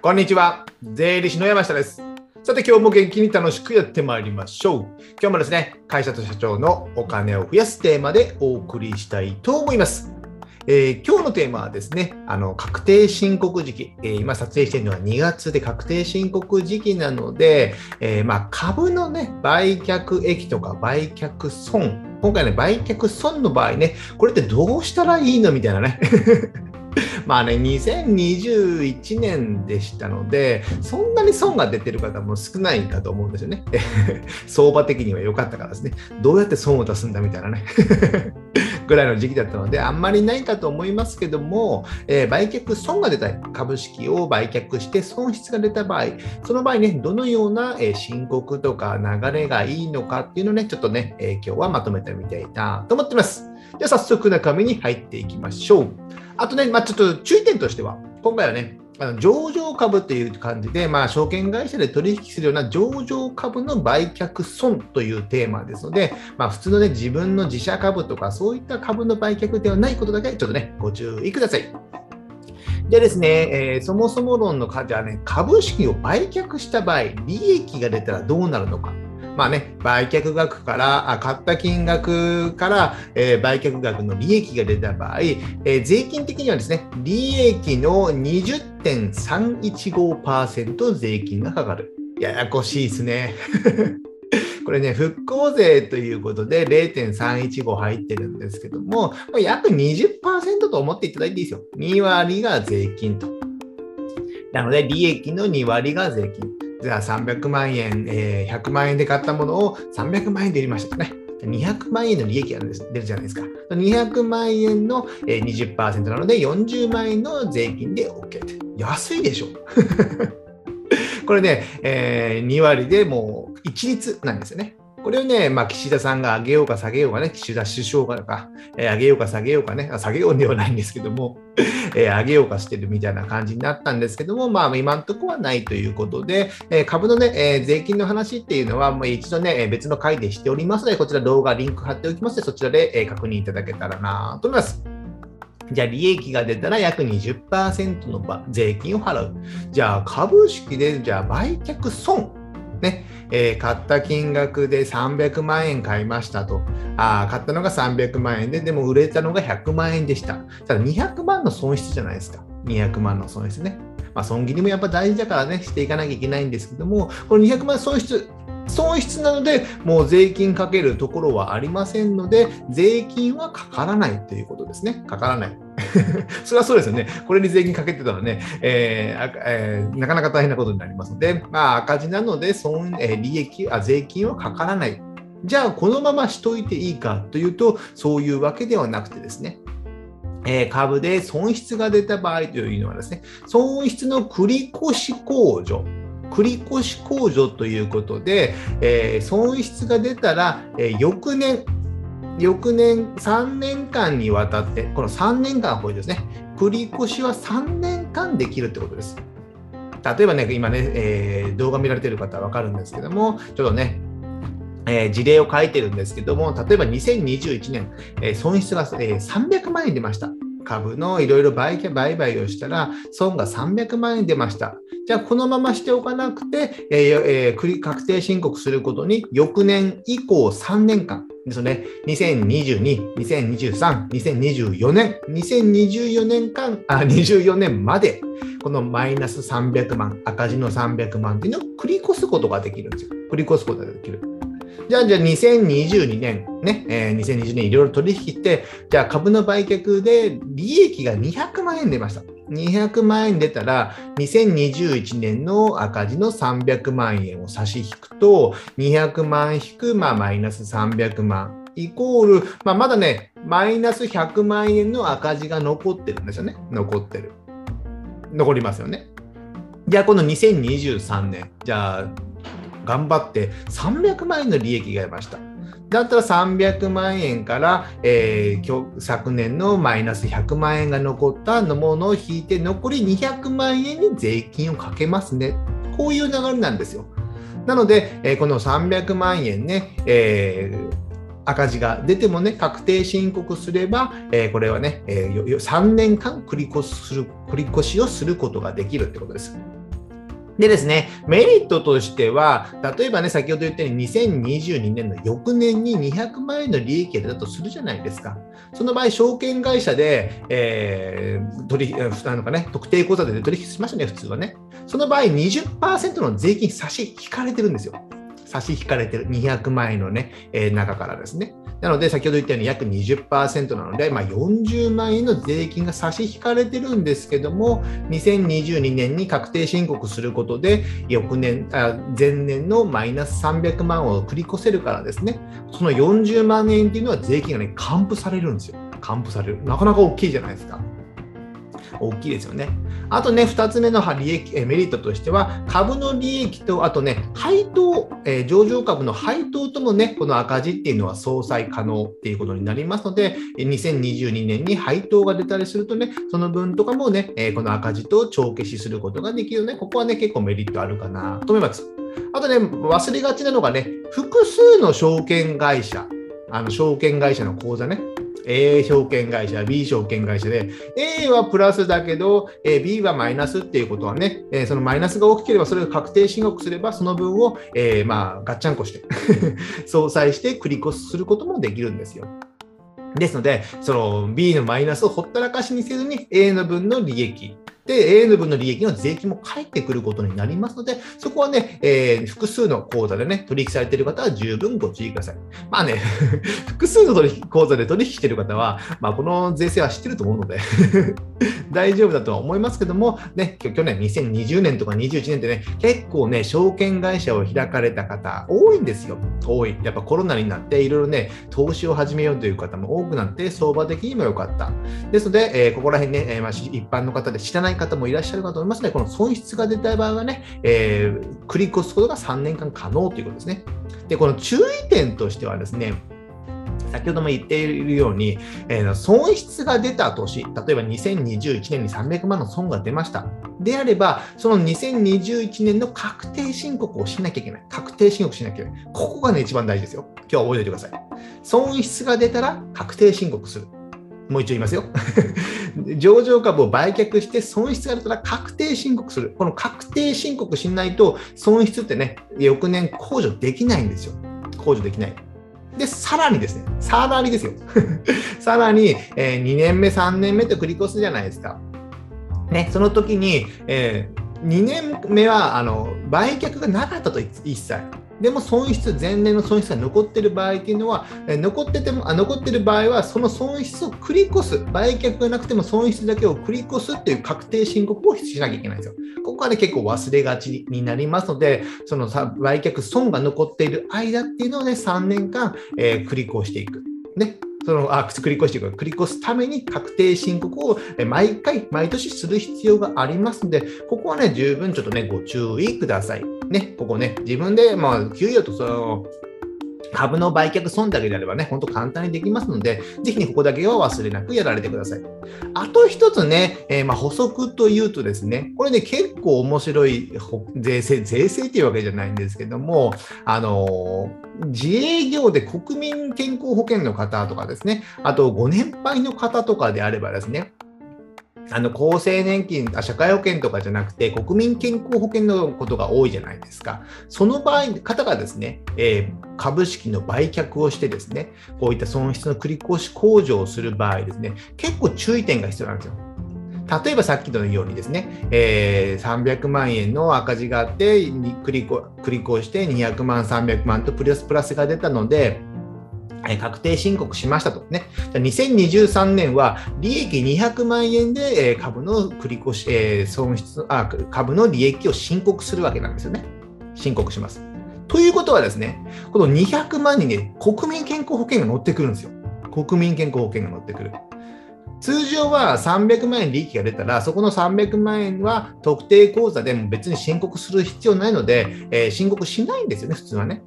こんにちは。税理士の山下です。さて、今日も元気に楽しくやってまいりましょう。今日もですね、会社と社長のお金を増やすテーマでお送りしたいと思います。えー今日のテーマはですね、あの確定申告時期、えー今撮影しているのは2月で確定申告時期なので、えーま、株のね、売却益とか売却損、今回ね、売却損の場合ね、これってどうしたらいいのみたいなね。まあね、2021年でしたので、そんなに損が出てる方も少ないかと思うんですよね。相場的には良かったからですね。どうやって損を出すんだみたいなね。ぐらいの時期だったので、あんまりないかと思いますけども、えー売却損が出た株式を売却して損失が出た場合、その場合ね、どのような、え申告とか流れがいいのかっていうのをね、ちょっとね、えー今日はまとめてみたいなと思ってます。では早速中身に入っていきましょう。あとね、まあ、ちょっと注意点としては、今回はね、あの上場株という感じで、まあ、証券会社で取引するような上場株の売却損というテーマですので、まあ、普通のね、自分の自社株とか、そういった株の売却ではないことだけ、ちょっとね、ご注意ください。でですね、えーそもそも論のかじゃあね、株式を売却した場合、利益が出たらどうなるのか。まあね、売却額から、あ買った金額から、えー売却額の利益が出た場合、えー税金的にはですね、利益の20.315%税金がかかる。ややこしいですね。これね、復興税ということで0.315入ってるんですけども、ま約20%と思っていただいていいですよ。2割が税金と。なので、利益の2割が税金。じゃあ300万円、えー100万円で買ったものを300万円で売りましたとね。200万円の利益が出るんです出るじゃないですか。200万円の20%なので40万円の税金で OK って。安いでしょ。これね、えー2割でもう一律なんですよね。これをね、まあ、岸田さんが上げようか下げようかね、岸田首相がか、えー上げようか下げようかね、下げようではないんですけども、えー上げようかしてるみたいな感じになったんですけども、まあ、今のとこはないということで、えー株のね、え税金の話っていうのは、もう一度ね、別の回でしておりますので、こちら動画リンク貼っておきますので、そちらで、え確認いただけたらなと思います。じゃあ、利益が出たら約20%の税金を払う。じゃあ、株式で、じゃあ、売却損。ね、えー買った金額で300万円買いましたと。あ買ったのが300万円で、でも売れたのが100万円でした。ただ200万の損失じゃないですか。200万の損失ね。まあ、損切りもやっぱ大事だからね、していかなきゃいけないんですけども、この200万損失、損失なので、もう税金かけるところはありませんので、税金はかからないということですね。かからない。それはそうですよね。これに税金かけてたらね、えーえーなかなか大変なことになりますので、まあ、赤字なので損、えー利益あ、税金はかからない。じゃあ、このまましといていいかというと、そういうわけではなくてですね、え株で損失が出た場合というのはですね、損失の繰越控除、繰越控除ということで、えー損失が出たら、えー翌年、翌年3年間にわたって、この3年間これですね、繰り越しは3年間できるってことです。例えばね、今ね、えー動画見られてる方はわかるんですけども、ちょっとね、え事例を書いてるんですけども、例えば2021年、え損失が、え300万円出ました。株のいろいろ売買をしたら、損が300万円出ました。じゃあ、このまましておかなくて、えーえー確定申告することに、翌年以降3年間ですね、2022、2023、2024年、2024年間、あ、24年まで、このマイナス300万、赤字の300万っていうのを繰り越すことができるんですよ。繰り越すことができる。じゃあ、じゃあ2022年、ね、えー2020年いろいろ取引して、じゃあ株の売却で利益が200万円出ました。200万円出たら、2021年の赤字の300万円を差し引くと、200万引く、まあ、マイナス300万イコール、まあ、まだね、マイナス100万円の赤字が残ってるんですよね。残ってる。残りますよね。じゃあ、この2023年、じゃあ、頑張って300万円の利益が出ました。だったら300万円から、えー昨年のマイナス100万円が残ったものを引いて残り200万円に税金をかけますね。こういう流れなんですよ。なので、えーこの300万円ね、えー赤字が出てもね、確定申告すれば、えーこれはね、えー3年間繰り越す繰り越しをすることができるってことです。でですね、メリットとしては、例えばね、先ほど言ったように2022年の翌年に200万円の利益が出たとするじゃないですか。その場合、証券会社で、えー、取引、あのかね、特定口座で取引しましたね、普通はね。その場合、20%の税金差し引かれてるんですよ。差し引かれてる200万円のね、えー、中からですね。なので、先ほど言ったように約20%なので、まあ、40万円の税金が差し引かれてるんですけども、2022年に確定申告することで、翌年、あ前年のマイナス300万を繰り越せるからですね、その40万円っていうのは税金がね、還付されるんですよ。還付される。なかなか大きいじゃないですか。大きいですよね。あとね、2つ目の利益メリットとしては、株の利益と、あとね、配当、え、上場株の配当ともね、この赤字っていうのは相殺可能っていうことになりますので、2022年に配当が出たりするとね、その分とかもね、え、この赤字と帳消しすることができるので、ここはね、結構メリットあるかなと思います。あとね、忘れがちなのがね、複数の証券会社、あの証券会社の口座ね、A 証券会社、B 証券会社で、A はプラスだけど、B はマイナスっていうことはね、そのマイナスが大きければ、それを確定申告すれば、その分を、え、まあ、ガッチャンコして 相殺して繰り越することもできるんですよ。ですので、その B のマイナスをほったらかしにせずに A の分の利益で、A の分の利益の税金も返ってくることになりますので、そこはね、えー、複数の口座でね、取引されている方は十分ご注意ください。まあね、複数の取引口座で取引している方は、まあ、この税制は知ってると思うので 大丈夫だとは思いますけども、ね、去年2020年とか21年ってね、結構ね、証券会社を開かれた方多いんですよ。多い。やっぱコロナになっていろいろね、投資を始めようという方も多くなって、相場的にも良かった。ですので、えー、ここら辺ね、えー、まあ、一般の方で知らない方もいらっしゃるかと思いますので、この損失が出た場合はね、えー、繰り越すことが3年間可能ということですね。で、この注意点としてはですね、先ほども言っているように、えー、損失が出た年、例えば2021年に300万の損が出ました。であれば、その2021年の確定申告をしなきゃいけない。確定申告しなきゃいけない。ここがね、一番大事ですよ。今日は覚えておいてください。損失が出たら確定申告する。もう一度言いますよ。上場株を売却して損失が出たら確定申告する。この確定申告しないと損失ってね、翌年控除できないんですよ。控除できない。で、さらにですね、さらにですよ。さらに、えー、2年目、3年目と繰り越すじゃないですか。ね、その時に、えー、2年目はあの売却がなかったと一切。でも損失、前年の損失が残ってる場合っていうのは、え残っててもあ残ってる場合は、その損失を繰り越す、売却がなくても損失だけを繰り越すっていう確定申告をしなきゃいけないんですよ。ここはね、結構忘れがちになりますので、そのさ売却損が残っている間っていうのをね、3年間、えー、繰り越していく。ね、そのあ繰り越していく繰り越すために確定申告を毎回、毎年する必要がありますので、ここはね、十分ちょっとね、ご注意ください。ね、ここね、自分で、まあ、給与とその、株の売却損だけであればね、ほんと簡単にできますので、ぜひね、ここだけは忘れなくやられてください。あと一つね、えー、ま補足というとですね、これね、結構面白い税制、税制っていうわけじゃないんですけども、あのー、自営業で国民健康保険の方とかですね、あとご年配の方とかであればですね、あの厚生年金あ、社会保険とかじゃなくて、国民健康保険のことが多いじゃないですか。その場合、方がですね、えー、株式の売却をしてですね、こういった損失の繰り越し控除をする場合ですね、結構注意点が必要なんですよ。例えばさっきのようにですね、えー、300万円の赤字があって、繰り越して200万、300万とプラスプラスが出たので、確定申告しましたとね。2023年は利益200万円で株の繰越し、損失あ、株の利益を申告するわけなんですよね。申告します。ということはですね、この200万にね、国民健康保険が乗ってくるんですよ。国民健康保険が乗ってくる。通常は300万円利益が出たら、そこの300万円は特定口座でも別に申告する必要ないので、えー、申告しないんですよね、普通はね。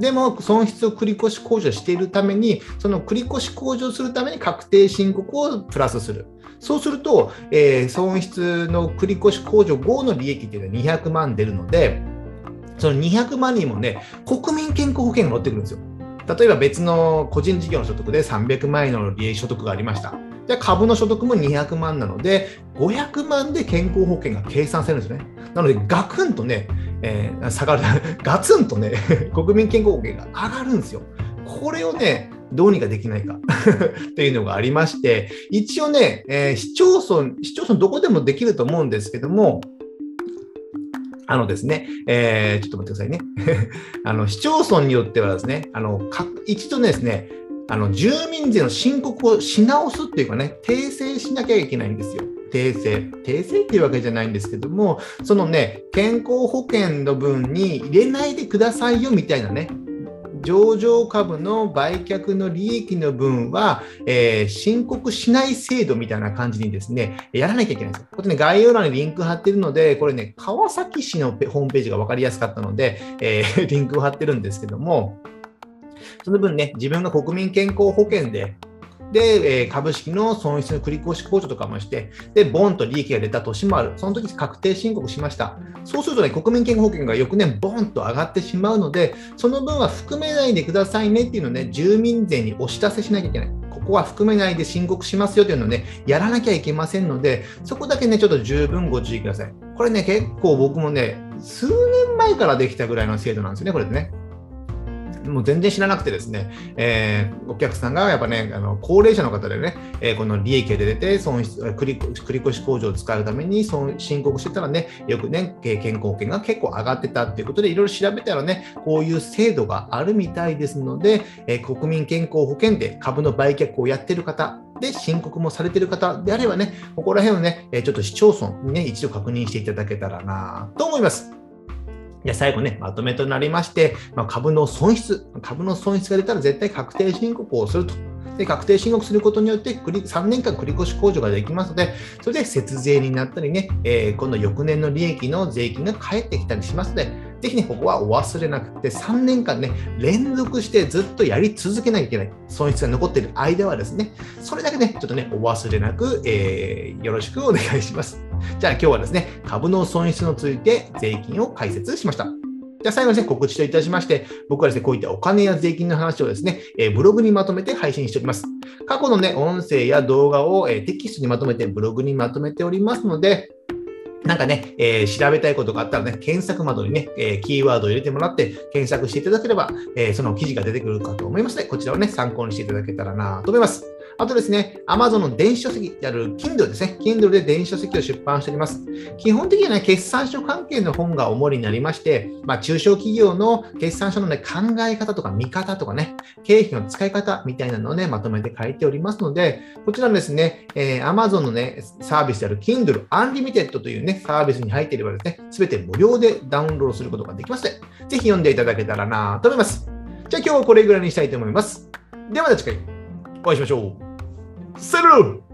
でも損失を繰り越し控除しているために、その繰り越し控除するために確定申告をプラスする。そうすると、えー、損失の繰り越し控除後の利益っていうのは200万出るので、その200万にもね、国民健康保険が乗ってくるんですよ。例えば別の個人事業の所得で300万円の利益所得がありました。じゃ株の所得も200万なので、500万で健康保険が計算されるんですね。なので、ガクンとね、えー、下がる、ガツンとね、国民健康保険が上がるんですよ。これをね、どうにかできないか っていうのがありまして、一応ね、えー、市町村、市町村どこでもできると思うんですけども、あのですね、えー、ちょっと待ってくださいね。あの市町村によってはですね、あの一度ですね、あの住民税の申告をし直すっていうかね、訂正しなきゃいけないんですよ。訂正。訂正っていうわけじゃないんですけども、そのね、健康保険の分に入れないでくださいよみたいなね、上場株の売却の利益の分は、えー、申告しない制度みたいな感じにですね、やらなきゃいけないんですよ。これね、概要欄にリンク貼ってるので、これね、川崎市のホームページが分かりやすかったので、えー、リンクを貼ってるんですけども、その分ね、自分が国民健康保険でで、え株式の損失の繰越控除とかもして、で、ボンと利益が出た年もある。その時確定申告しました。そうするとね、国民健康保険が翌年ボンと上がってしまうので、その分は含めないでくださいねっていうのをね、住民税にお知らせしなきゃいけない。ここは含めないで申告しますよというのをね、やらなきゃいけませんので、そこだけね、ちょっと十分ご注意ください。これね、結構僕もね、数年前からできたぐらいの制度なんですよね、これでね。もう全然知らなくてですね、えー、お客さんがやっぱね、あの高齢者の方でね、えー、この利益が出て損失繰り越し控除を使うために申告してたらね、よくね、健康保険が結構上がってたっていうことで、いろいろ調べたらね、こういう制度があるみたいですので、えー、国民健康保険で株の売却をやってる方、で申告もされてる方であればね、ここら辺をね、ちょっと市町村にね、一度確認していただけたらなと思います。じゃ最後ね、まとめとなりまして、まあ、株の損失、株の損失が出たら絶対確定申告をすると。で確定申告することによって3年間繰り越し控除ができますので、それで節税になったりね、えー、今度翌年の利益の税金が返ってきたりしますので、ぜひね、ここはお忘れなくて、3年間ね、連続してずっとやり続けなきゃいけない。損失が残っている間はですね、それだけね、ちょっとね、お忘れなく、えー、よろしくお願いします。じゃあ今日はですね、株の損失について税金を解説しました。じゃあ最後にですね、告知といたしまして、僕はですね、こういったお金や税金の話をですね、え、ブログにまとめて配信しております。過去のね、音声や動画を、え、テキストにまとめてブログにまとめておりますので、なんかね、えー、調べたいことがあったらね、検索窓にね、えー、キーワードを入れてもらって検索していただければ、えー、その記事が出てくるかと思いますので、こちらをね、参考にしていただけたらなと思います。あとですね、Amazon の電子書籍である Kindle ですね。Kindle で電子書籍を出版しております。基本的にはね、決算書関係の本が主になりまして、まあ、中小企業の決算書のね、考え方とか見方とかね、経費の使い方みたいなのをね、まとめて書いておりますので、こちらのですね、えー、Amazon のね、サービスである Kindle Unlimited というね、サービスに入っていればですね、すべて無料でダウンロードすることができますので、ぜひ読んでいただけたらなと思います。じゃあ今日はこれぐらいにしたいと思います。ではまた次回お会いしましょう。Sit.